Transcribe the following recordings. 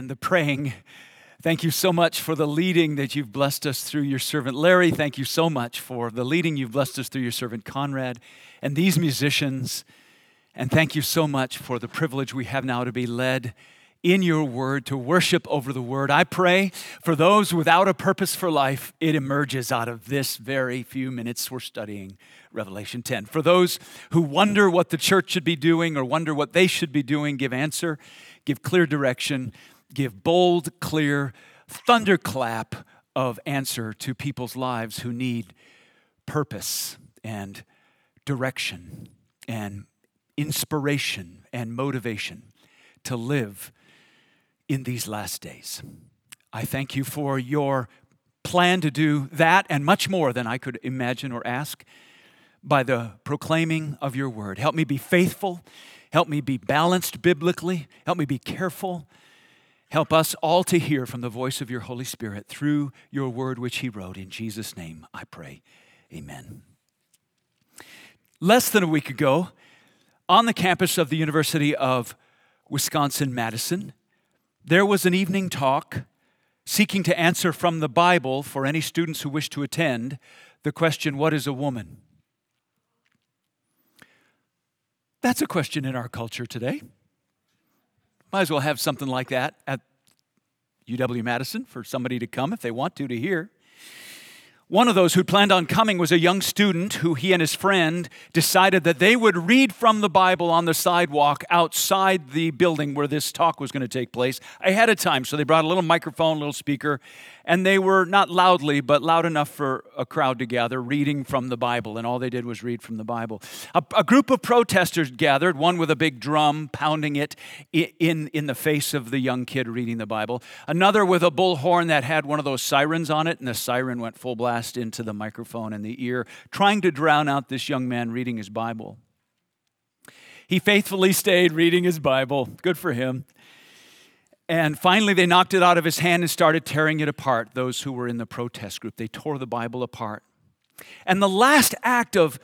and the praying. Thank you so much for the leading that you've blessed us through your servant Larry. Thank you so much for the leading you've blessed us through your servant Conrad and these musicians. And thank you so much for the privilege we have now to be led in your word, to worship over the word. I pray for those without a purpose for life, it emerges out of this very few minutes we're studying Revelation 10. For those who wonder what the church should be doing or wonder what they should be doing, give answer, give clear direction, give bold, clear, thunderclap of answer to people's lives who need purpose and direction and inspiration and motivation to live in these last days. I thank you for your plan to do that and much more than I could imagine or ask by the proclaiming of your word. Help me be faithful. Help me be balanced biblically. Help me be careful. Help us all to hear from the voice of your Holy Spirit through your word which he wrote. In Jesus' name I pray. Amen. Less than a week ago, on the campus of the University of Wisconsin Madison, there was an evening talk seeking to answer from the Bible for any students who wish to attend the question, What is a woman? That's a question in our culture today. Might as well have something like that at UW Madison for somebody to come if they want to to hear. One of those who planned on coming was a young student who he and his friend decided that they would read from the Bible on the sidewalk outside the building where this talk was going to take place ahead of time. So they brought a little microphone, a little speaker, and they were not loudly, but loud enough for a crowd to gather, reading from the Bible. And all they did was read from the Bible. A, a group of protesters gathered, one with a big drum pounding it in, in the face of the young kid reading the Bible, another with a bullhorn that had one of those sirens on it, and the siren went full blast into the microphone and the ear, trying to drown out this young man reading his Bible. He faithfully stayed reading his Bible. Good for him. And finally, they knocked it out of his hand and started tearing it apart. Those who were in the protest group, they tore the Bible apart. And the last act of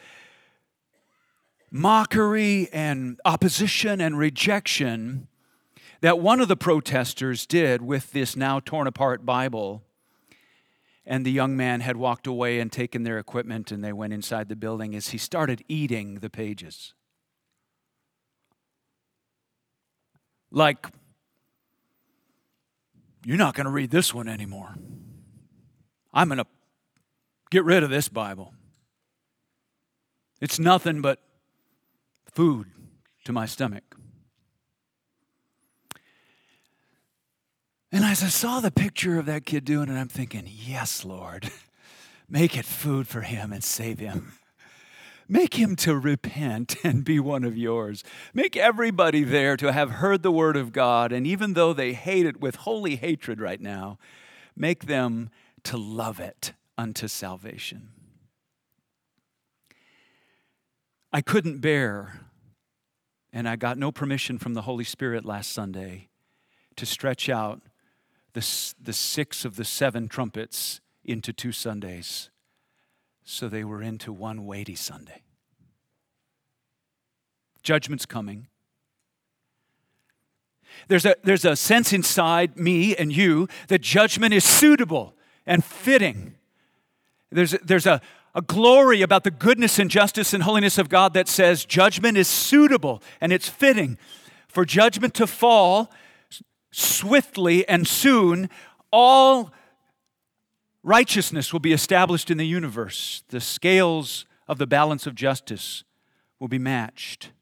mockery and opposition and rejection that one of the protesters did with this now torn apart Bible. And the young man had walked away and taken their equipment and they went inside the building as he started eating the pages. Like you're not going to read this one anymore. I'm going to get rid of this Bible. It's nothing but food to my stomach. And as I saw the picture of that kid doing it, I'm thinking, yes, Lord, make it food for him and save him. Make him to repent and be one of yours. Make everybody there to have heard the word of God, and even though they hate it with holy hatred right now, make them to love it unto salvation. I couldn't bear, and I got no permission from the Holy Spirit last Sunday to stretch out the, the six of the seven trumpets into two Sundays so they were into one weighty Sunday. Judgment's coming. There's a, there's a sense inside me and you that judgment is suitable and fitting. There's, there's a, a glory about the goodness and justice and holiness of God that says judgment is suitable and it's fitting. For judgment to fall swiftly and soon, all Righteousness will be established in the universe. The scales of the balance of justice will be matched.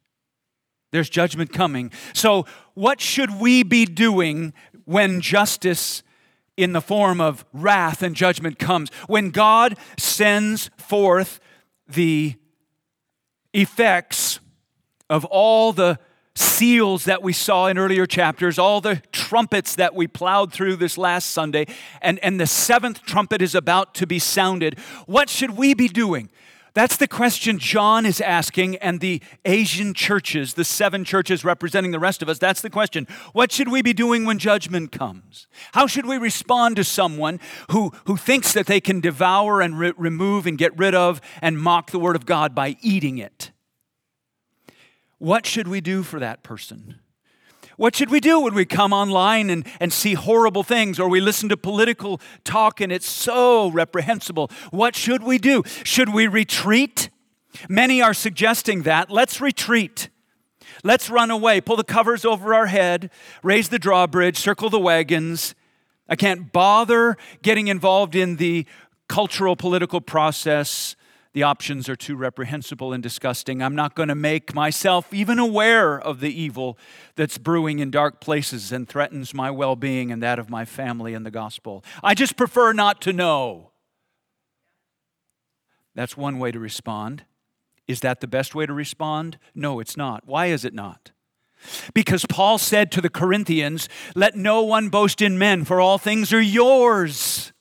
There's judgment coming. So, what should we be doing when justice in the form of wrath and judgment comes? When God sends forth the effects of all the seals that we saw in earlier chapters, all the trumpets that we plowed through this last Sunday, and, and the seventh trumpet is about to be sounded. What should we be doing? That's the question John is asking, and the Asian churches, the seven churches representing the rest of us, that's the question. What should we be doing when judgment comes? How should we respond to someone who, who thinks that they can devour and re- remove and get rid of and mock the Word of God by eating it? What should we do for that person? What should we do when we come online and, and see horrible things or we listen to political talk and it's so reprehensible? What should we do? Should we retreat? Many are suggesting that. Let's retreat. Let's run away. Pull the covers over our head, raise the drawbridge, circle the wagons. I can't bother getting involved in the cultural political process the options are too reprehensible and disgusting. I'm not going to make myself even aware of the evil that's brewing in dark places and threatens my well being and that of my family and the gospel. I just prefer not to know. That's one way to respond. Is that the best way to respond? No, it's not. Why is it not? Because Paul said to the Corinthians, Let no one boast in men, for all things are yours.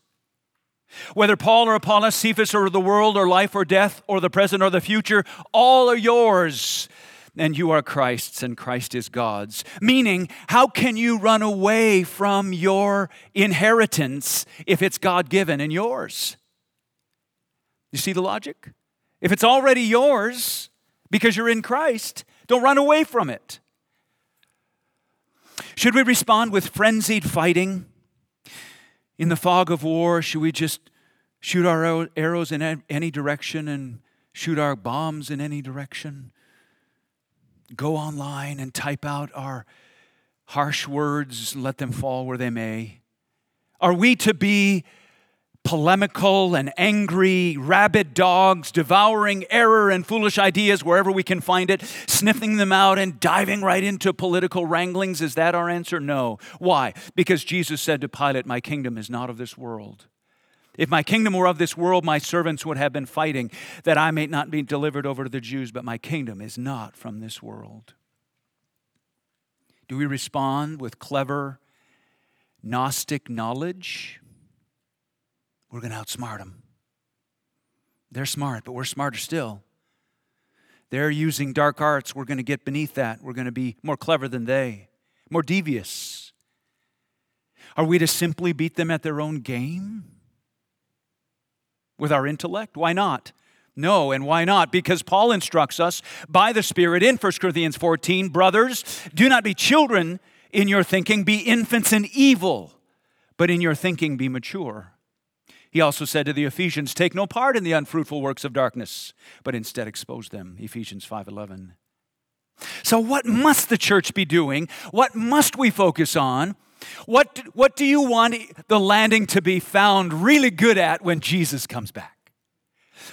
Whether Paul or Apollos, Cephas or the world or life or death or the present or the future, all are yours. And you are Christ's, and Christ is God's. Meaning, how can you run away from your inheritance if it's God given and yours? You see the logic? If it's already yours because you're in Christ, don't run away from it. Should we respond with frenzied fighting? In the fog of war, should we just shoot our arrows in any direction and shoot our bombs in any direction? Go online and type out our harsh words let them fall where they may? Are we to be polemical and angry, rabid dogs, devouring error and foolish ideas wherever we can find it, sniffing them out and diving right into political wranglings? Is that our answer? No. Why? Because Jesus said to Pilate, My kingdom is not of this world. If my kingdom were of this world, my servants would have been fighting that I may not be delivered over to the Jews, but my kingdom is not from this world. Do we respond with clever Gnostic knowledge? We're going to outsmart them. They're smart, but we're smarter still. They're using dark arts. We're going to get beneath that. We're going to be more clever than they, more devious. Are we to simply beat them at their own game? With our intellect? Why not? No, and why not? Because Paul instructs us by the Spirit in 1 Corinthians 14 Brothers, do not be children in your thinking, be infants in evil, but in your thinking be mature. He also said to the Ephesians, "Take no part in the unfruitful works of darkness, but instead expose them." Ephesians 5:11. So what must the church be doing? What must we focus on? What what do you want the landing to be found really good at when Jesus comes back?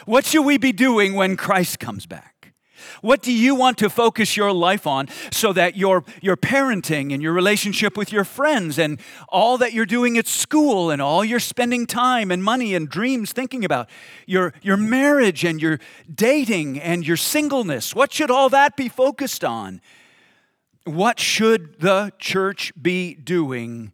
What should we be doing when Christ comes back? What do you want to focus your life on so that your, your parenting and your relationship with your friends and all that you're doing at school and all you're spending time and money and dreams thinking about, your, your marriage and your dating and your singleness, what should all that be focused on? What should the church be doing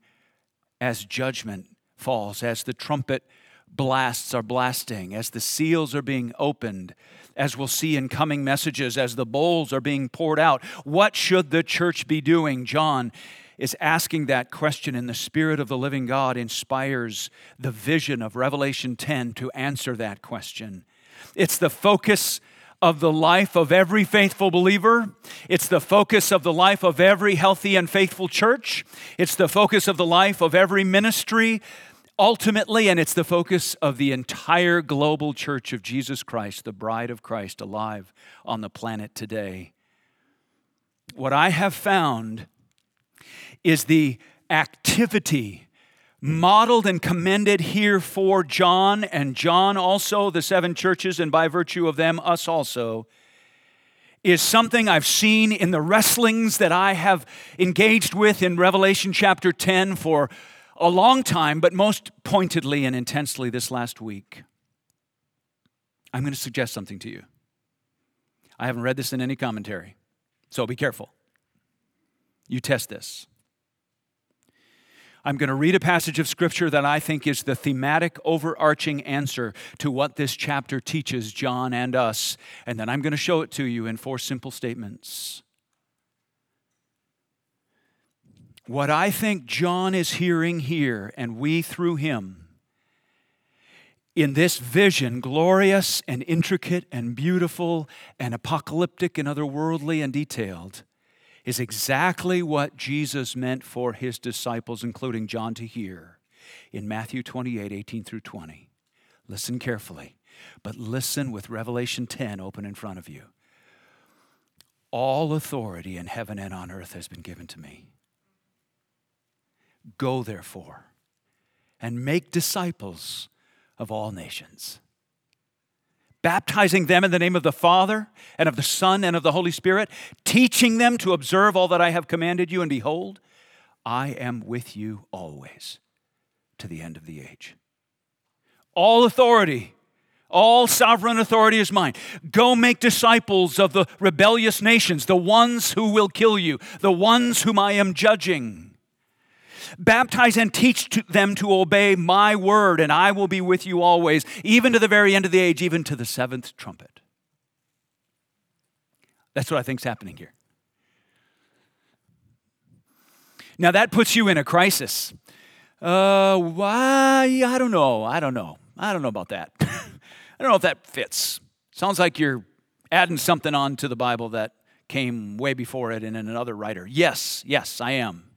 as judgment falls, as the trumpet blasts are blasting, as the seals are being opened? As we'll see in coming messages, as the bowls are being poured out. What should the church be doing? John is asking that question, and the Spirit of the living God inspires the vision of Revelation 10 to answer that question. It's the focus of the life of every faithful believer. It's the focus of the life of every healthy and faithful church. It's the focus of the life of every ministry ultimately, and it's the focus of the entire global church of Jesus Christ, the bride of Christ, alive on the planet today. What I have found is the activity modeled and commended here for John, and John also, the seven churches, and by virtue of them, us also, is something I've seen in the wrestlings that I have engaged with in Revelation chapter 10 for a long time, but most pointedly and intensely this last week, I'm going to suggest something to you. I haven't read this in any commentary, so be careful. You test this. I'm going to read a passage of scripture that I think is the thematic, overarching answer to what this chapter teaches John and us, and then I'm going to show it to you in four simple statements. What I think John is hearing here, and we through him, in this vision, glorious and intricate and beautiful and apocalyptic and otherworldly and detailed, is exactly what Jesus meant for his disciples, including John, to hear in Matthew 28 18 through 20. Listen carefully, but listen with Revelation 10 open in front of you. All authority in heaven and on earth has been given to me. Go, therefore, and make disciples of all nations baptizing them in the name of the Father and of the Son and of the Holy Spirit, teaching them to observe all that I have commanded you, and behold, I am with you always to the end of the age. All authority, all sovereign authority is mine. Go make disciples of the rebellious nations, the ones who will kill you, the ones whom I am judging. Baptize and teach to them to obey my word, and I will be with you always, even to the very end of the age, even to the seventh trumpet. That's what I think is happening here. Now that puts you in a crisis. Uh, why? I don't know. I don't know. I don't know about that. I don't know if that fits. Sounds like you're adding something on to the Bible that came way before it in another writer. Yes, yes, I am.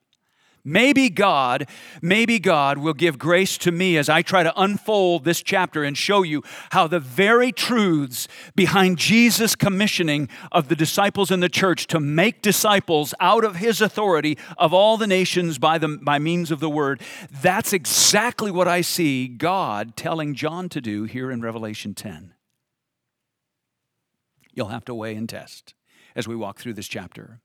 Maybe God, maybe God will give grace to me as I try to unfold this chapter and show you how the very truths behind Jesus' commissioning of the disciples in the church to make disciples out of his authority of all the nations by, the, by means of the word, that's exactly what I see God telling John to do here in Revelation 10. You'll have to weigh and test as we walk through this chapter.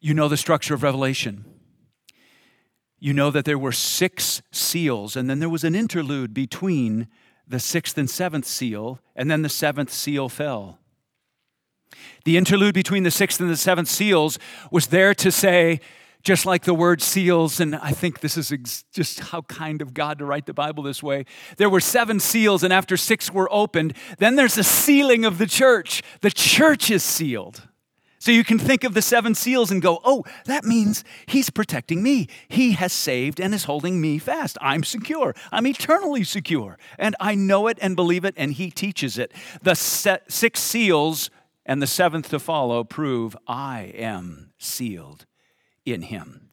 You know the structure of Revelation you know that there were six seals, and then there was an interlude between the sixth and seventh seal, and then the seventh seal fell. The interlude between the sixth and the seventh seals was there to say, just like the word seals, and I think this is ex- just how kind of God to write the Bible this way. There were seven seals, and after six were opened, then there's a sealing of the church. The church is sealed. So you can think of the seven seals and go, oh, that means he's protecting me. He has saved and is holding me fast. I'm secure. I'm eternally secure. And I know it and believe it, and he teaches it. The six seals and the seventh to follow prove I am sealed in him.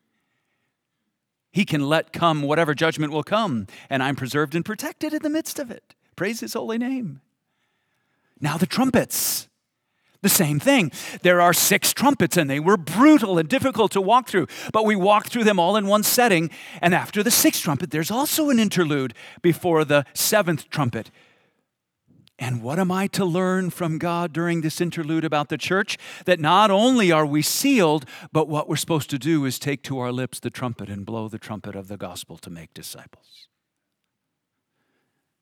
He can let come whatever judgment will come, and I'm preserved and protected in the midst of it. Praise his holy name. Now the trumpets. The same thing. There are six trumpets, and they were brutal and difficult to walk through, but we walked through them all in one setting. And after the sixth trumpet, there's also an interlude before the seventh trumpet. And what am I to learn from God during this interlude about the church? That not only are we sealed, but what we're supposed to do is take to our lips the trumpet and blow the trumpet of the gospel to make disciples.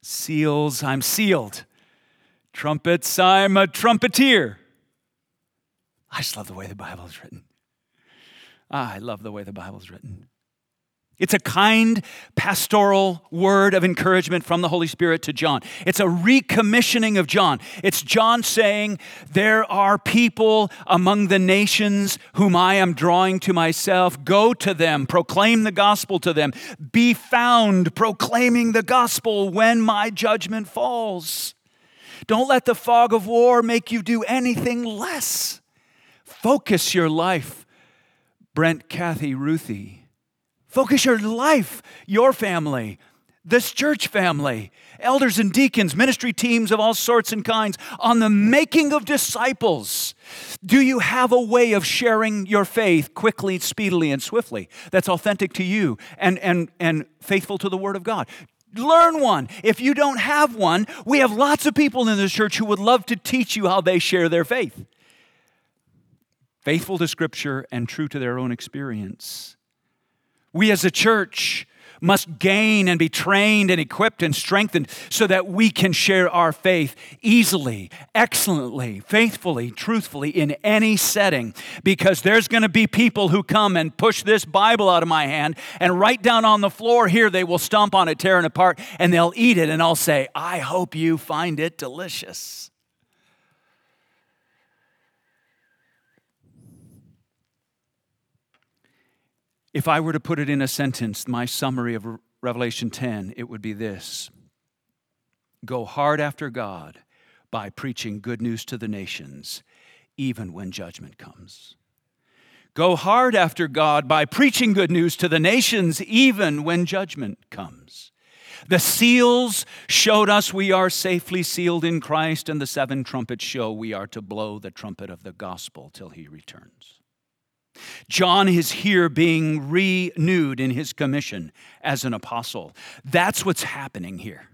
Seals, I'm sealed. Trumpets, I'm a trumpeter. I just love the way the Bible is written. Ah, I love the way the Bible is written. It's a kind pastoral word of encouragement from the Holy Spirit to John. It's a recommissioning of John. It's John saying, There are people among the nations whom I am drawing to myself. Go to them, proclaim the gospel to them. Be found proclaiming the gospel when my judgment falls. Don't let the fog of war make you do anything less. Focus your life, Brent, Kathy, Ruthie. Focus your life, your family, this church family, elders and deacons, ministry teams of all sorts and kinds, on the making of disciples. Do you have a way of sharing your faith quickly, speedily, and swiftly that's authentic to you and, and, and faithful to the Word of God? Learn one. If you don't have one, we have lots of people in this church who would love to teach you how they share their faith faithful to Scripture and true to their own experience. We as a church must gain and be trained and equipped and strengthened so that we can share our faith easily, excellently, faithfully, truthfully in any setting. Because there's going to be people who come and push this Bible out of my hand, and right down on the floor here, they will stomp on it, tear it apart, and they'll eat it, and I'll say, I hope you find it delicious. If I were to put it in a sentence, my summary of Revelation 10, it would be this Go hard after God by preaching good news to the nations, even when judgment comes. Go hard after God by preaching good news to the nations, even when judgment comes. The seals showed us we are safely sealed in Christ, and the seven trumpets show we are to blow the trumpet of the gospel till he returns. John is here being renewed in his commission as an apostle. That's what's happening here.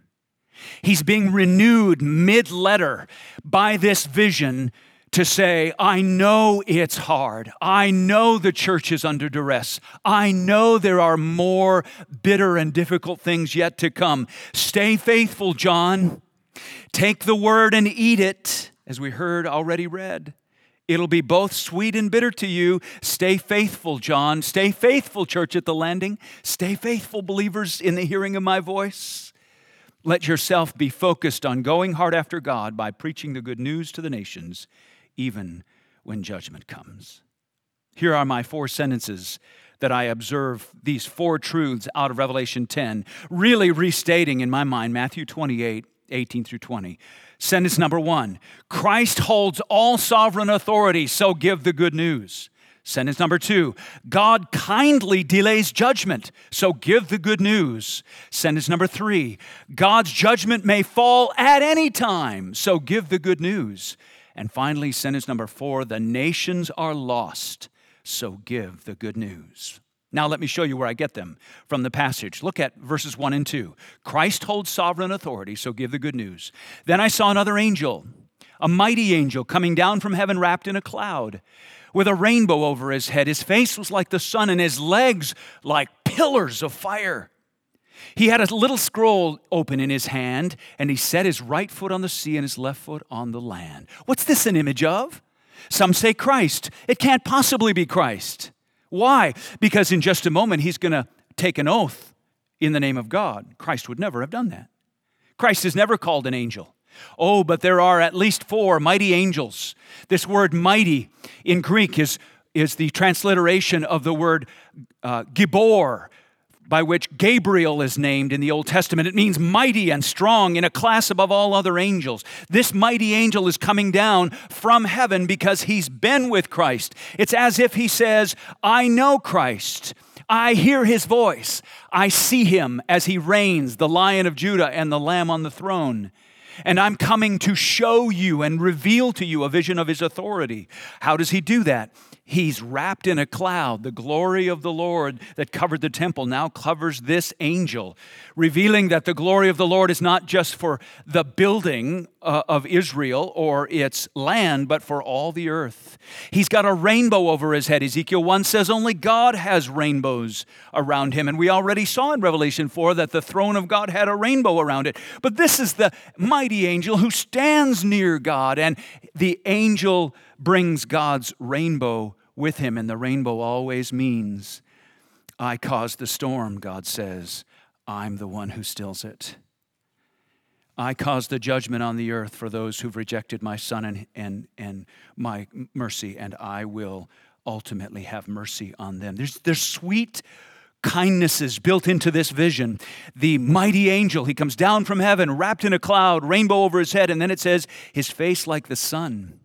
He's being renewed mid letter by this vision to say, I know it's hard. I know the church is under duress. I know there are more bitter and difficult things yet to come. Stay faithful, John. Take the word and eat it, as we heard already read. It'll be both sweet and bitter to you. Stay faithful, John. Stay faithful, church at the landing. Stay faithful, believers in the hearing of my voice. Let yourself be focused on going hard after God by preaching the good news to the nations even when judgment comes. Here are my four sentences that I observe these four truths out of Revelation 10, really restating in my mind Matthew 28 18 through 20. Sentence number one Christ holds all sovereign authority, so give the good news. Sentence number two God kindly delays judgment, so give the good news. Sentence number three God's judgment may fall at any time, so give the good news. And finally, sentence number four the nations are lost, so give the good news. Now, let me show you where I get them from the passage. Look at verses 1 and 2. Christ holds sovereign authority, so give the good news. Then I saw another angel, a mighty angel, coming down from heaven wrapped in a cloud, with a rainbow over his head. His face was like the sun, and his legs like pillars of fire. He had a little scroll open in his hand, and he set his right foot on the sea and his left foot on the land. What's this an image of? Some say Christ. It can't possibly be Christ. Why? Because in just a moment he's going to take an oath in the name of God. Christ would never have done that. Christ is never called an angel. Oh, but there are at least four mighty angels. This word mighty in Greek is, is the transliteration of the word uh, gibor, by which Gabriel is named in the Old Testament. It means mighty and strong in a class above all other angels. This mighty angel is coming down from heaven because he's been with Christ. It's as if he says, I know Christ. I hear his voice. I see him as he reigns, the lion of Judah and the lamb on the throne. And I'm coming to show you and reveal to you a vision of his authority. How does he do that? He's wrapped in a cloud. The glory of the Lord that covered the temple now covers this angel, revealing that the glory of the Lord is not just for the building uh, of Israel or its land, but for all the earth. He's got a rainbow over his head. Ezekiel 1 says only God has rainbows around him. And we already saw in Revelation 4 that the throne of God had a rainbow around it. But this is the mighty angel who stands near God, and the angel brings God's rainbow with him, and the rainbow always means, I caused the storm, God says. I'm the one who stills it. I caused the judgment on the earth for those who've rejected my son and, and, and my mercy, and I will ultimately have mercy on them. There's, there's sweet kindnesses built into this vision. The mighty angel, he comes down from heaven, wrapped in a cloud, rainbow over his head, and then it says, his face like the sun.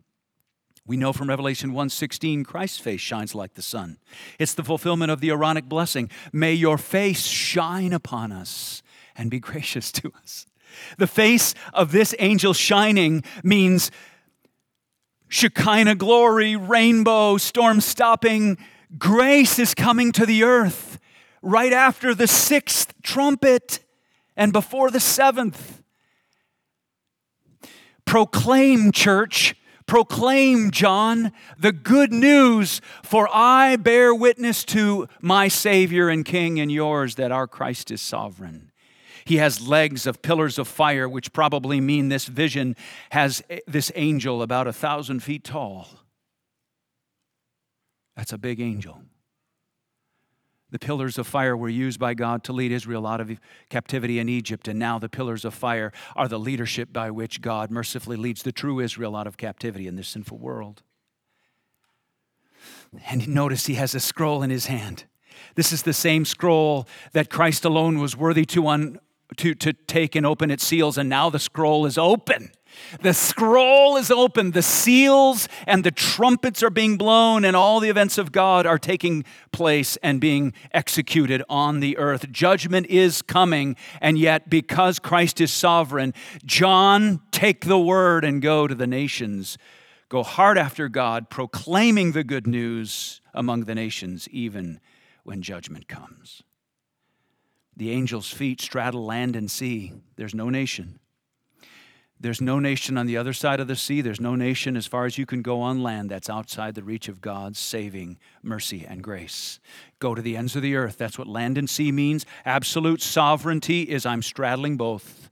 We know from Revelation 1:16 Christ's face shines like the sun. It's the fulfillment of the Aaronic blessing. May your face shine upon us and be gracious to us. The face of this angel shining means Shekinah glory, rainbow, storm stopping. Grace is coming to the earth right after the sixth trumpet and before the seventh. Proclaim, church, Proclaim, John, the good news, for I bear witness to my Savior and King and yours that our Christ is sovereign. He has legs of pillars of fire, which probably mean this vision has this angel about a thousand feet tall. That's a big angel. The pillars of fire were used by God to lead Israel out of captivity in Egypt, and now the pillars of fire are the leadership by which God mercifully leads the true Israel out of captivity in this sinful world. And notice he has a scroll in his hand. This is the same scroll that Christ alone was worthy to, un, to, to take and open its seals, and now the scroll is open. The scroll is open, the seals and the trumpets are being blown, and all the events of God are taking place and being executed on the earth. Judgment is coming, and yet, because Christ is sovereign, John, take the word and go to the nations. Go hard after God, proclaiming the good news among the nations, even when judgment comes. The angel's feet straddle land and sea. There's no nation there's no nation on the other side of the sea. There's no nation as far as you can go on land that's outside the reach of God's saving mercy and grace. Go to the ends of the earth. That's what land and sea means. Absolute sovereignty is I'm straddling both.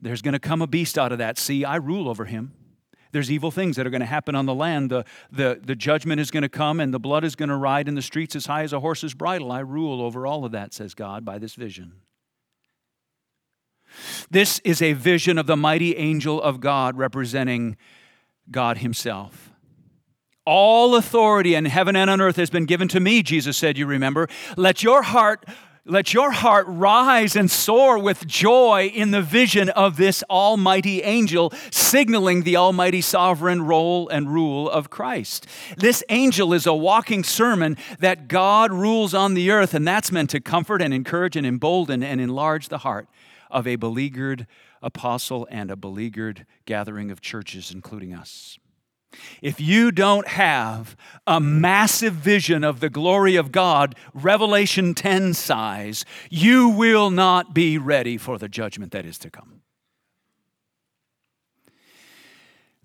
There's going to come a beast out of that sea. I rule over him. There's evil things that are going to happen on the land. The, the, the judgment is going to come, and the blood is going to ride in the streets as high as a horse's bridle. I rule over all of that, says God, by this vision. This is a vision of the mighty angel of God representing God Himself. All authority in heaven and on earth has been given to me, Jesus said, you remember. Let your heart let your heart rise and soar with joy in the vision of this almighty angel, signaling the almighty sovereign role and rule of Christ. This angel is a walking sermon that God rules on the earth, and that's meant to comfort and encourage and embolden and enlarge the heart of a beleaguered apostle and a beleaguered gathering of churches, including us. If you don't have a massive vision of the glory of God, Revelation 10 size, you will not be ready for the judgment that is to come.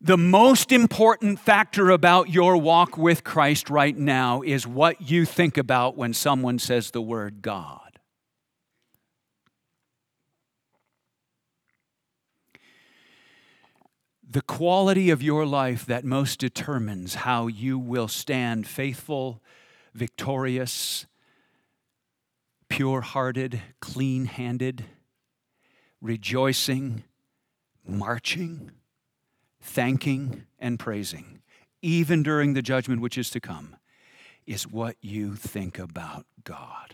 The most important factor about your walk with Christ right now is what you think about when someone says the word God. The quality of your life that most determines how you will stand faithful, victorious, pure hearted, clean handed, rejoicing, marching, thanking, and praising, even during the judgment which is to come, is what you think about God.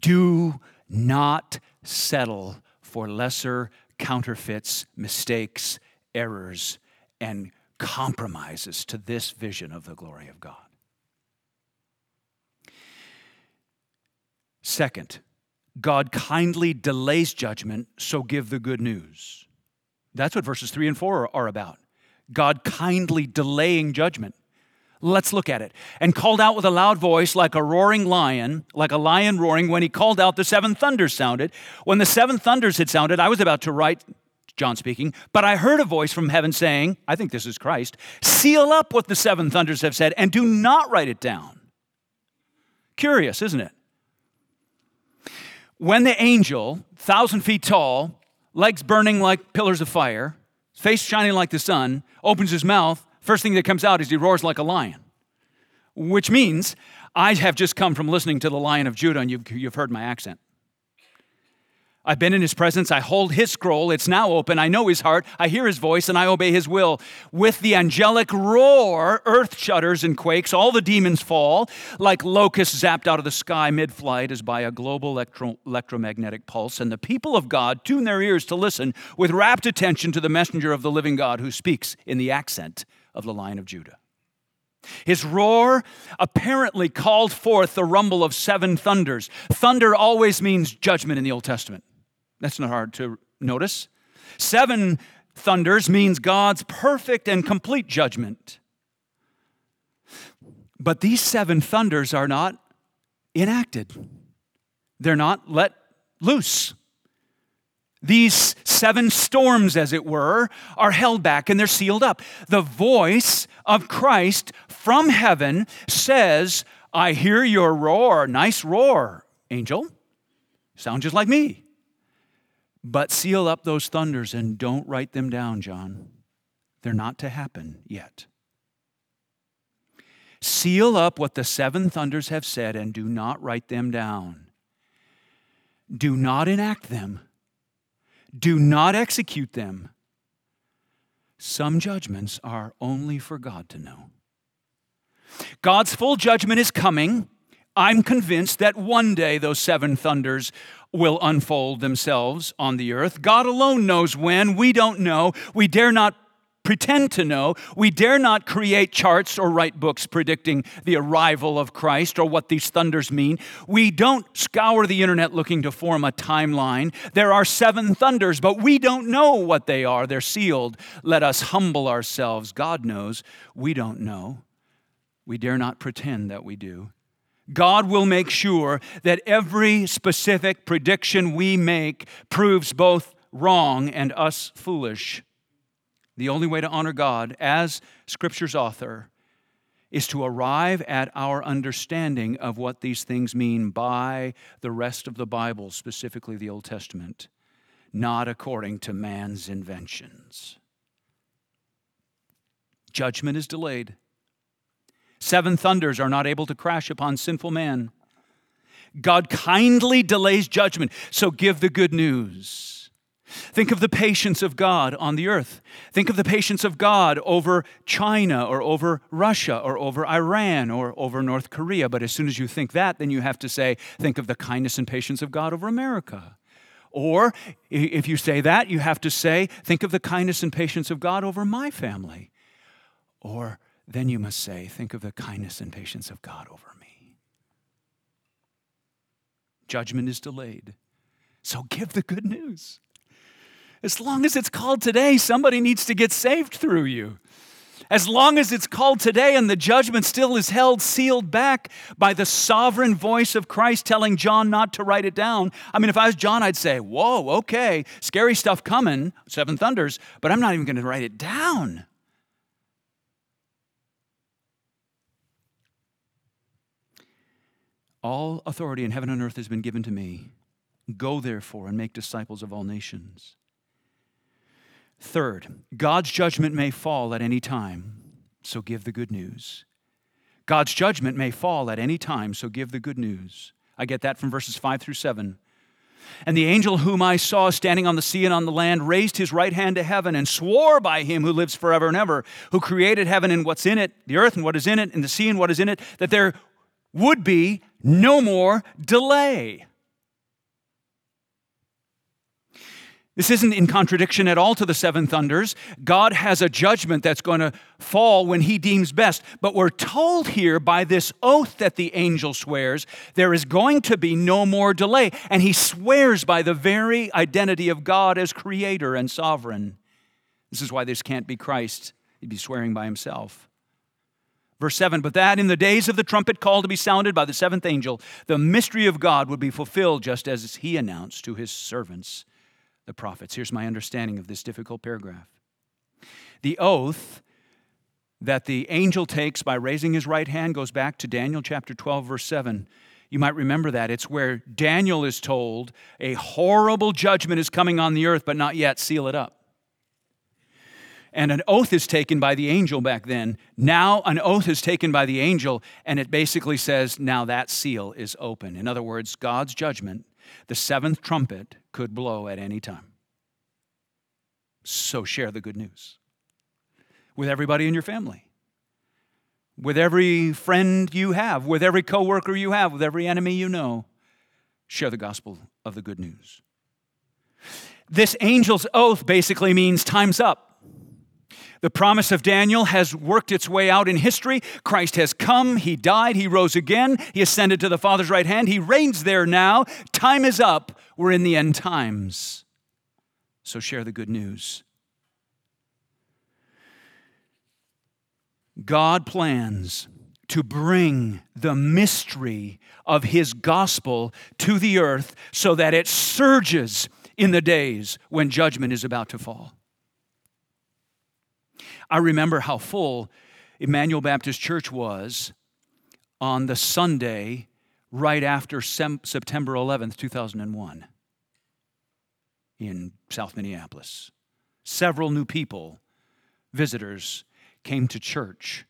Do not settle for lesser counterfeits, mistakes, errors, and compromises to this vision of the glory of God. Second, God kindly delays judgment, so give the good news. That's what verses 3 and 4 are about. God kindly delaying judgment. Let's look at it. And called out with a loud voice, like a roaring lion, like a lion roaring, when he called out, the seven thunders sounded. When the seven thunders had sounded, I was about to write, John speaking, but I heard a voice from heaven saying, I think this is Christ, seal up what the seven thunders have said and do not write it down. Curious, isn't it? When the angel, thousand feet tall, legs burning like pillars of fire, face shining like the sun, opens his mouth, First thing that comes out is he roars like a lion, which means I have just come from listening to the Lion of Judah, and you've, you've heard my accent. I've been in his presence. I hold his scroll. It's now open. I know his heart. I hear his voice and I obey his will. With the angelic roar, earth shudders and quakes. All the demons fall like locusts zapped out of the sky mid flight as by a global electro- electromagnetic pulse. And the people of God tune their ears to listen with rapt attention to the messenger of the living God who speaks in the accent of the Lion of Judah. His roar apparently called forth the rumble of seven thunders. Thunder always means judgment in the Old Testament. That's not hard to notice. Seven thunders means God's perfect and complete judgment. But these seven thunders are not enacted, they're not let loose. These seven storms, as it were, are held back and they're sealed up. The voice of Christ from heaven says, I hear your roar. Nice roar, angel. Sound just like me. But seal up those thunders and don't write them down, John. They're not to happen yet. Seal up what the seven thunders have said and do not write them down. Do not enact them do not execute them. Some judgments are only for God to know. God's full judgment is coming. I'm convinced that one day those seven thunders will unfold themselves on the earth. God alone knows when. We don't know. We dare not pretend to know. We dare not create charts or write books predicting the arrival of Christ or what these thunders mean. We don't scour the internet looking to form a timeline. There are seven thunders, but we don't know what they are. They're sealed. Let us humble ourselves. God knows. We don't know. We dare not pretend that we do. God will make sure that every specific prediction we make proves both wrong and us foolish. The only way to honor God as Scripture's author is to arrive at our understanding of what these things mean by the rest of the Bible, specifically the Old Testament, not according to man's inventions. Judgment is delayed. Seven thunders are not able to crash upon sinful man. God kindly delays judgment, so give the good news. Think of the patience of God on the earth. Think of the patience of God over China or over Russia or over Iran or over North Korea. But as soon as you think that, then you have to say, think of the kindness and patience of God over America. Or if you say that, you have to say, think of the kindness and patience of God over my family. Or then you must say, think of the kindness and patience of God over me. Judgment is delayed. So give the good news. As long as it's called today, somebody needs to get saved through you. As long as it's called today and the judgment still is held sealed back by the sovereign voice of Christ telling John not to write it down. I mean, if I was John, I'd say, Whoa, okay, scary stuff coming, seven thunders, but I'm not even going to write it down. All authority in heaven and earth has been given to me. Go therefore and make disciples of all nations. Third, God's judgment may fall at any time, so give the good news. God's judgment may fall at any time, so give the good news. I get that from verses 5 through 7. And the angel whom I saw standing on the sea and on the land raised his right hand to heaven and swore by him who lives forever and ever, who created heaven and what's in it, the earth and what is in it, and the sea and what is in it, that there would be no more delay. This isn't in contradiction at all to the seven thunders. God has a judgment that's going to fall when he deems best. But we're told here by this oath that the angel swears, there is going to be no more delay. And he swears by the very identity of God as creator and sovereign. This is why this can't be Christ. He'd be swearing by himself. Verse 7 But that in the days of the trumpet call to be sounded by the seventh angel, the mystery of God would be fulfilled just as he announced to his servants the prophets. Here's my understanding of this difficult paragraph. The oath that the angel takes by raising his right hand goes back to Daniel chapter 12, verse 7. You might remember that. It's where Daniel is told a horrible judgment is coming on the earth, but not yet. Seal it up. And an oath is taken by the angel back then. Now, an oath is taken by the angel, and it basically says, now that seal is open. In other words, God's judgment the seventh trumpet could blow at any time. So share the good news with everybody in your family, with every friend you have, with every coworker you have, with every enemy you know. Share the gospel of the good news. This angel's oath basically means time's up. The promise of Daniel has worked its way out in history. Christ has come, he died, he rose again, he ascended to the Father's right hand, he reigns there now. Time is up, we're in the end times. So share the good news. God plans to bring the mystery of his gospel to the earth so that it surges in the days when judgment is about to fall. I remember how full Emmanuel Baptist Church was on the Sunday right after September 11th, 2001, in South Minneapolis. Several new people, visitors, came to church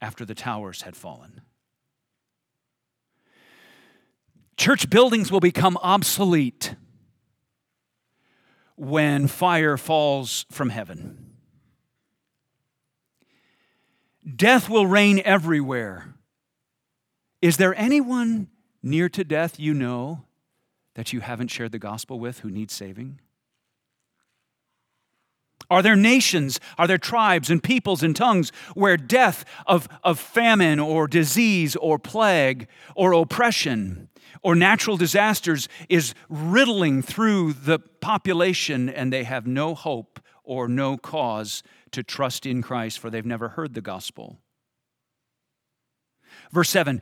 after the towers had fallen. Church buildings will become obsolete when fire falls from heaven. Death will reign everywhere Is there anyone near to death you know that you haven't shared the gospel with who needs saving? Are there nations, are there tribes and peoples and tongues where death of, of famine or disease or plague or oppression or natural disasters is riddling through the population and they have no hope or no cause to trust in Christ for they've never heard the gospel? Verse 7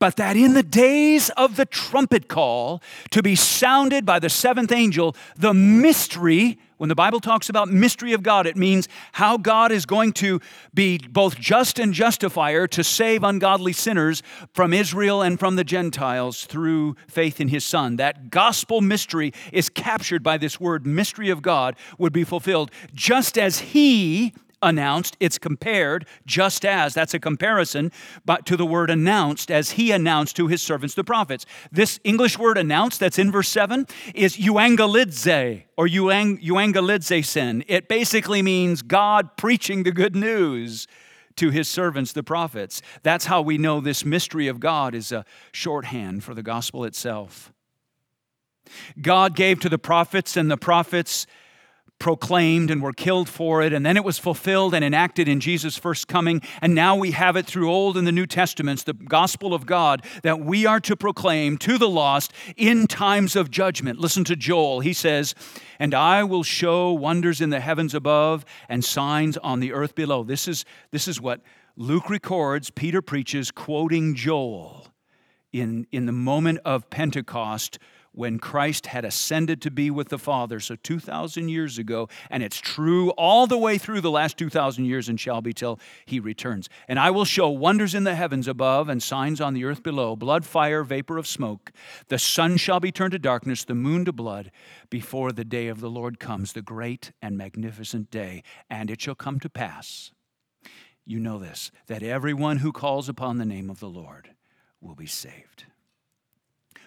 but that in the days of the trumpet call to be sounded by the seventh angel, the mystery, when the Bible talks about mystery of God, it means how God is going to be both just and justifier to save ungodly sinners from Israel and from the Gentiles through faith in his Son. That gospel mystery is captured by this word, mystery of God, would be fulfilled just as he announced, it's compared just as, that's a comparison, but to the word announced as he announced to his servants the prophets. This English word announced that's in verse 7 is euangelizē or euang, sin. It basically means God preaching the good news to his servants, the prophets. That's how we know this mystery of God is a shorthand for the gospel itself. God gave to the prophets, and the prophets proclaimed and were killed for it, and then it was fulfilled and enacted in Jesus' first coming. And now we have it through Old and the New Testaments, the gospel of God, that we are to proclaim to the lost in times of judgment. Listen to Joel. He says, And I will show wonders in the heavens above and signs on the earth below. This is, this is what Luke records, Peter preaches, quoting Joel in, in the moment of Pentecost when Christ had ascended to be with the Father, so 2,000 years ago, and it's true all the way through the last 2,000 years and shall be till he returns. And I will show wonders in the heavens above and signs on the earth below blood, fire, vapor of smoke. The sun shall be turned to darkness, the moon to blood, before the day of the Lord comes, the great and magnificent day. And it shall come to pass, you know this, that everyone who calls upon the name of the Lord will be saved.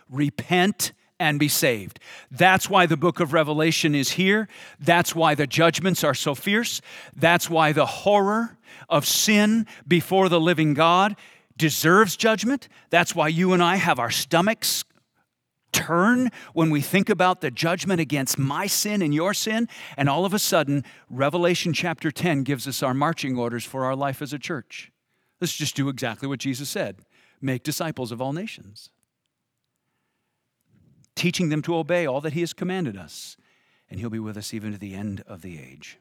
Repent and be saved. That's why the book of Revelation is here. That's why the judgments are so fierce. That's why the horror of sin before the living God deserves judgment. That's why you and I have our stomachs turn when we think about the judgment against my sin and your sin. And all of a sudden, Revelation chapter 10 gives us our marching orders for our life as a church. Let's just do exactly what Jesus said make disciples of all nations teaching them to obey all that He has commanded us. And He'll be with us even to the end of the age.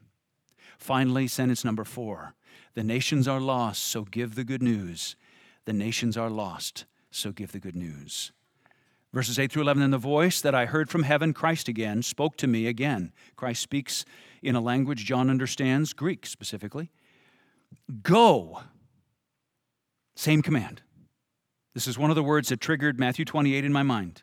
Finally, sentence number four the nations are lost, so give the good news. The nations are lost, so give the good news. Verses 8 through 11 And the voice that I heard from heaven, Christ again, spoke to me again. Christ speaks in a language John understands, Greek specifically. Go. Same command. This is one of the words that triggered Matthew 28 in my mind.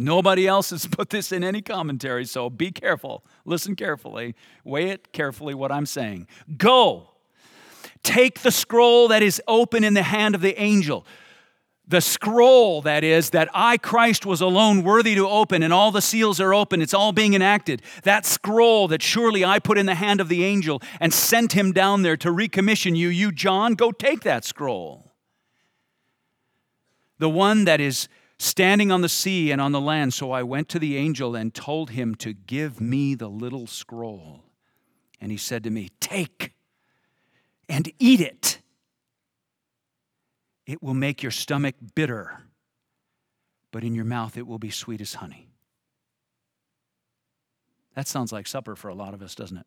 Nobody else has put this in any commentary, so be careful. Listen carefully. Weigh it carefully what I'm saying. Go. Take the scroll that is open in the hand of the angel. The scroll, that is, that I, Christ, was alone worthy to open, and all the seals are open. It's all being enacted. That scroll that surely I put in the hand of the angel and sent him down there to recommission you, you, John, go take that scroll. The one that is standing on the sea and on the land. So I went to the angel and told him to give me the little scroll. And he said to me, Take and eat it. It will make your stomach bitter, but in your mouth it will be sweet as honey. That sounds like supper for a lot of us, doesn't it?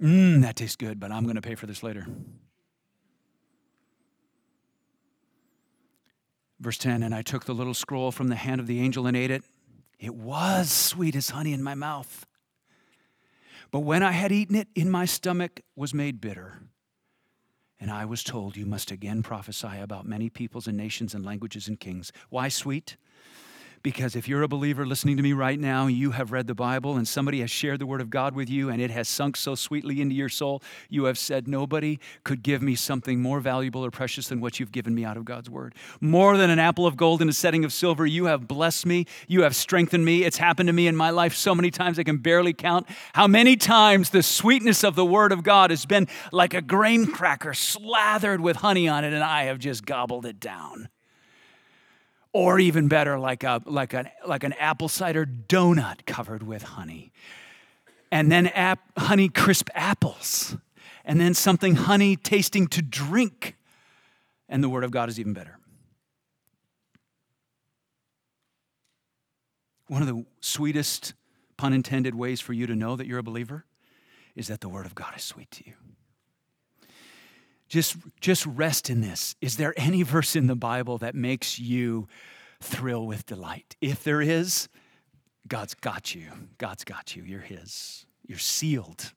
Mmm, that tastes good, but I'm going to pay for this later. Verse 10 And I took the little scroll from the hand of the angel and ate it. It was sweet as honey in my mouth. But when I had eaten it, in my stomach was made bitter. And I was told, You must again prophesy about many peoples and nations and languages and kings. Why sweet? Because if you're a believer listening to me right now, you have read the Bible and somebody has shared the Word of God with you and it has sunk so sweetly into your soul, you have said, Nobody could give me something more valuable or precious than what you've given me out of God's Word. More than an apple of gold in a setting of silver, you have blessed me. You have strengthened me. It's happened to me in my life so many times I can barely count how many times the sweetness of the Word of God has been like a grain cracker slathered with honey on it, and I have just gobbled it down or even better, like, a, like, an, like an apple cider donut covered with honey. And then ap- honey crisp apples. And then something honey tasting to drink. And the Word of God is even better. One of the sweetest, pun intended, ways for you to know that you're a believer is that the Word of God is sweet to you. Just, just rest in this. Is there any verse in the Bible that makes you thrill with delight? If there is, God's got you. God's got you. You're His. You're sealed.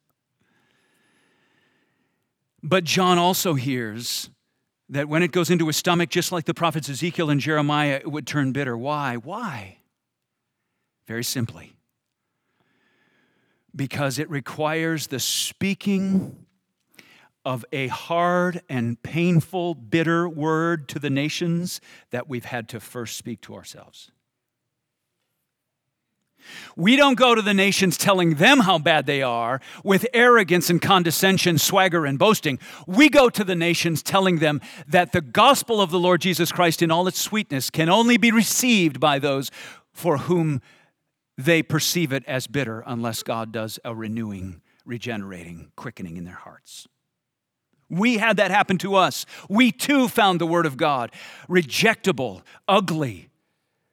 But John also hears that when it goes into his stomach, just like the prophets Ezekiel and Jeremiah, it would turn bitter. Why? Why? Very simply, because it requires the speaking of a hard and painful, bitter word to the nations that we've had to first speak to ourselves. We don't go to the nations telling them how bad they are with arrogance and condescension, swagger and boasting. We go to the nations telling them that the gospel of the Lord Jesus Christ in all its sweetness can only be received by those for whom they perceive it as bitter unless God does a renewing, regenerating, quickening in their hearts. We had that happen to us. We too found the Word of God rejectable, ugly.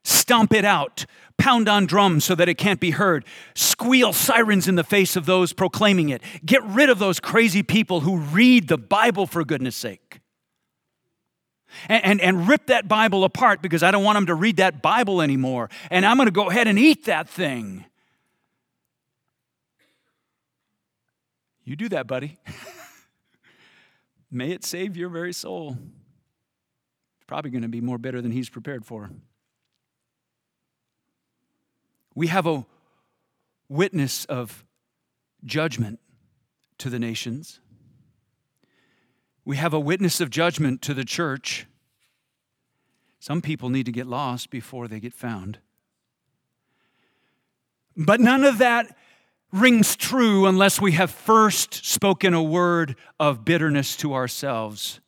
Stomp it out, pound on drums so that it can't be heard, squeal sirens in the face of those proclaiming it. Get rid of those crazy people who read the Bible for goodness sake. And, and, and, rip that Bible apart because I don't want them to read that Bible anymore. And I'm going to go ahead and eat that thing. You do that, buddy. May it save your very soul. It's probably going to be more bitter than he's prepared for. We have a witness of judgment to the nations. We have a witness of judgment to the church. Some people need to get lost before they get found. But none of that rings true unless we have first spoken a word of bitterness to ourselves.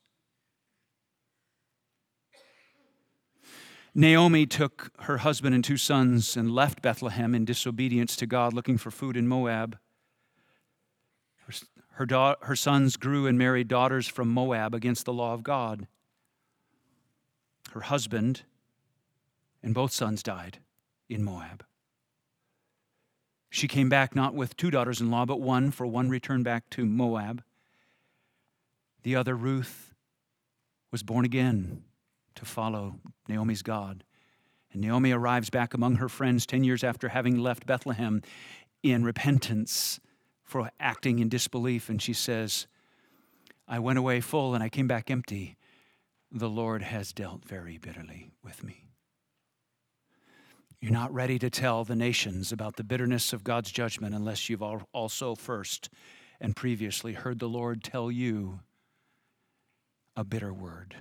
Naomi took her husband and two sons and left Bethlehem in disobedience to God, looking for food in Moab. Her, her, da- her sons grew and married daughters from Moab against the law of God. Her husband and both sons died in Moab. She came back not with two daughters in law, but one, for one returned back to Moab. The other, Ruth, was born again to follow Naomi's God. And Naomi arrives back among her friends 10 years after having left Bethlehem in repentance for acting in disbelief. And she says, I went away full and I came back empty. The Lord has dealt very bitterly with me. You're not ready to tell the nations about the bitterness of God's judgment unless you've also first and previously heard the Lord tell you a bitter word.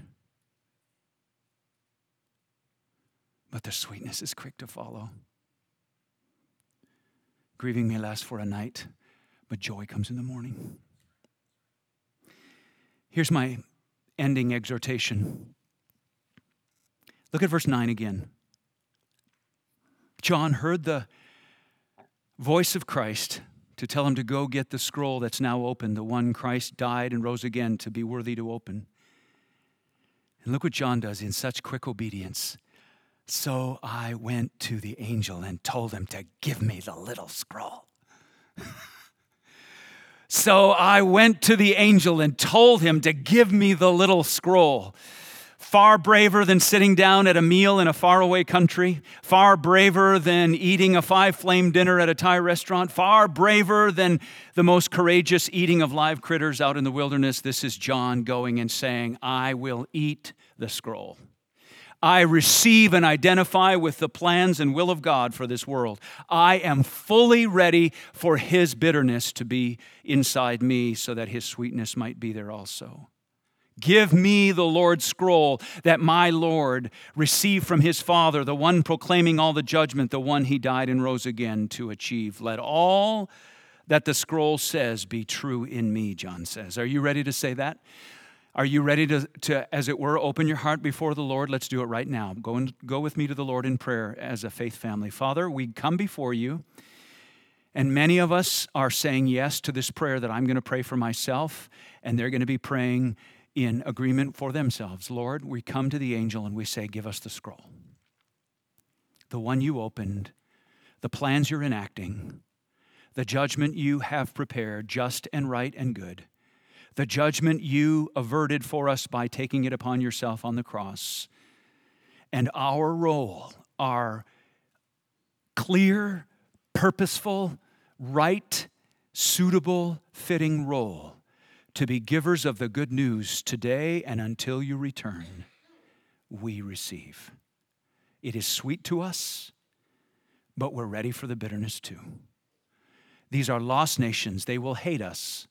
But the sweetness is quick to follow. Grieving may last for a night, but joy comes in the morning. Here's my ending exhortation. Look at verse 9 again. John heard the voice of Christ to tell him to go get the scroll that's now open, the one Christ died and rose again to be worthy to open. And look what John does in such quick obedience. So I went to the angel and told him to give me the little scroll. so I went to the angel and told him to give me the little scroll far braver than sitting down at a meal in a faraway country, far braver than eating a five flame dinner at a Thai restaurant, far braver than the most courageous eating of live critters out in the wilderness. This is John going and saying, I will eat the scroll. I receive and identify with the plans and will of God for this world. I am fully ready for His bitterness to be inside me so that His sweetness might be there also. Give me the Lord's scroll that my Lord received from his Father, the one proclaiming all the judgment, the one he died and rose again to achieve. Let all that the scroll says be true in me, John says. Are you ready to say that? Are you ready to, to, as it were, open your heart before the Lord? Let's do it right now. Go, and, go with me to the Lord in prayer as a faith family. Father, we come before you, and many of us are saying yes to this prayer that I'm going to pray for myself, and they're going to be praying in agreement for themselves. Lord, we come to the angel and we say, Give us the scroll. The one you opened, the plans you're enacting, the judgment you have prepared, just and right and good the judgment you averted for us by taking it upon yourself on the cross. And our role, our clear, purposeful, right, suitable, fitting role to be givers of the good news today and until you return, we receive. It is sweet to us, but we're ready for the bitterness too. These are lost nations. They will hate us.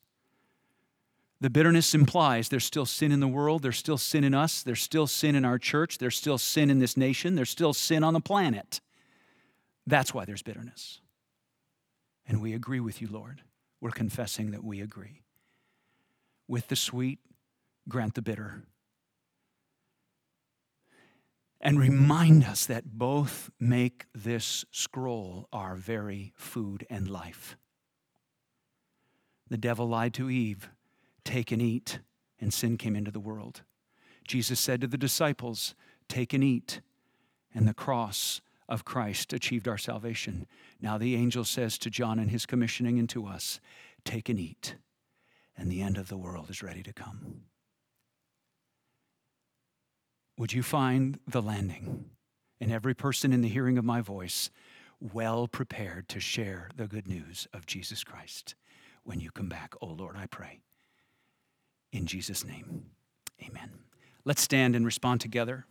The bitterness implies there's still sin in the world, there's still sin in us, there's still sin in our church, there's still sin in this nation, there's still sin on the planet. That's why there's bitterness. And we agree with you, Lord. We're confessing that we agree. With the sweet, grant the bitter. And remind us that both make this scroll our very food and life. The devil lied to Eve Take and eat. And sin came into the world. Jesus said to the disciples, Take and eat. And the cross of Christ achieved our salvation. Now the angel says to John in his commissioning and to us, Take and eat. And the end of the world is ready to come. Would you find the landing and every person in the hearing of my voice well prepared to share the good news of Jesus Christ when you come back? Oh Lord, I pray. In Jesus' name, amen. Let's stand and respond together.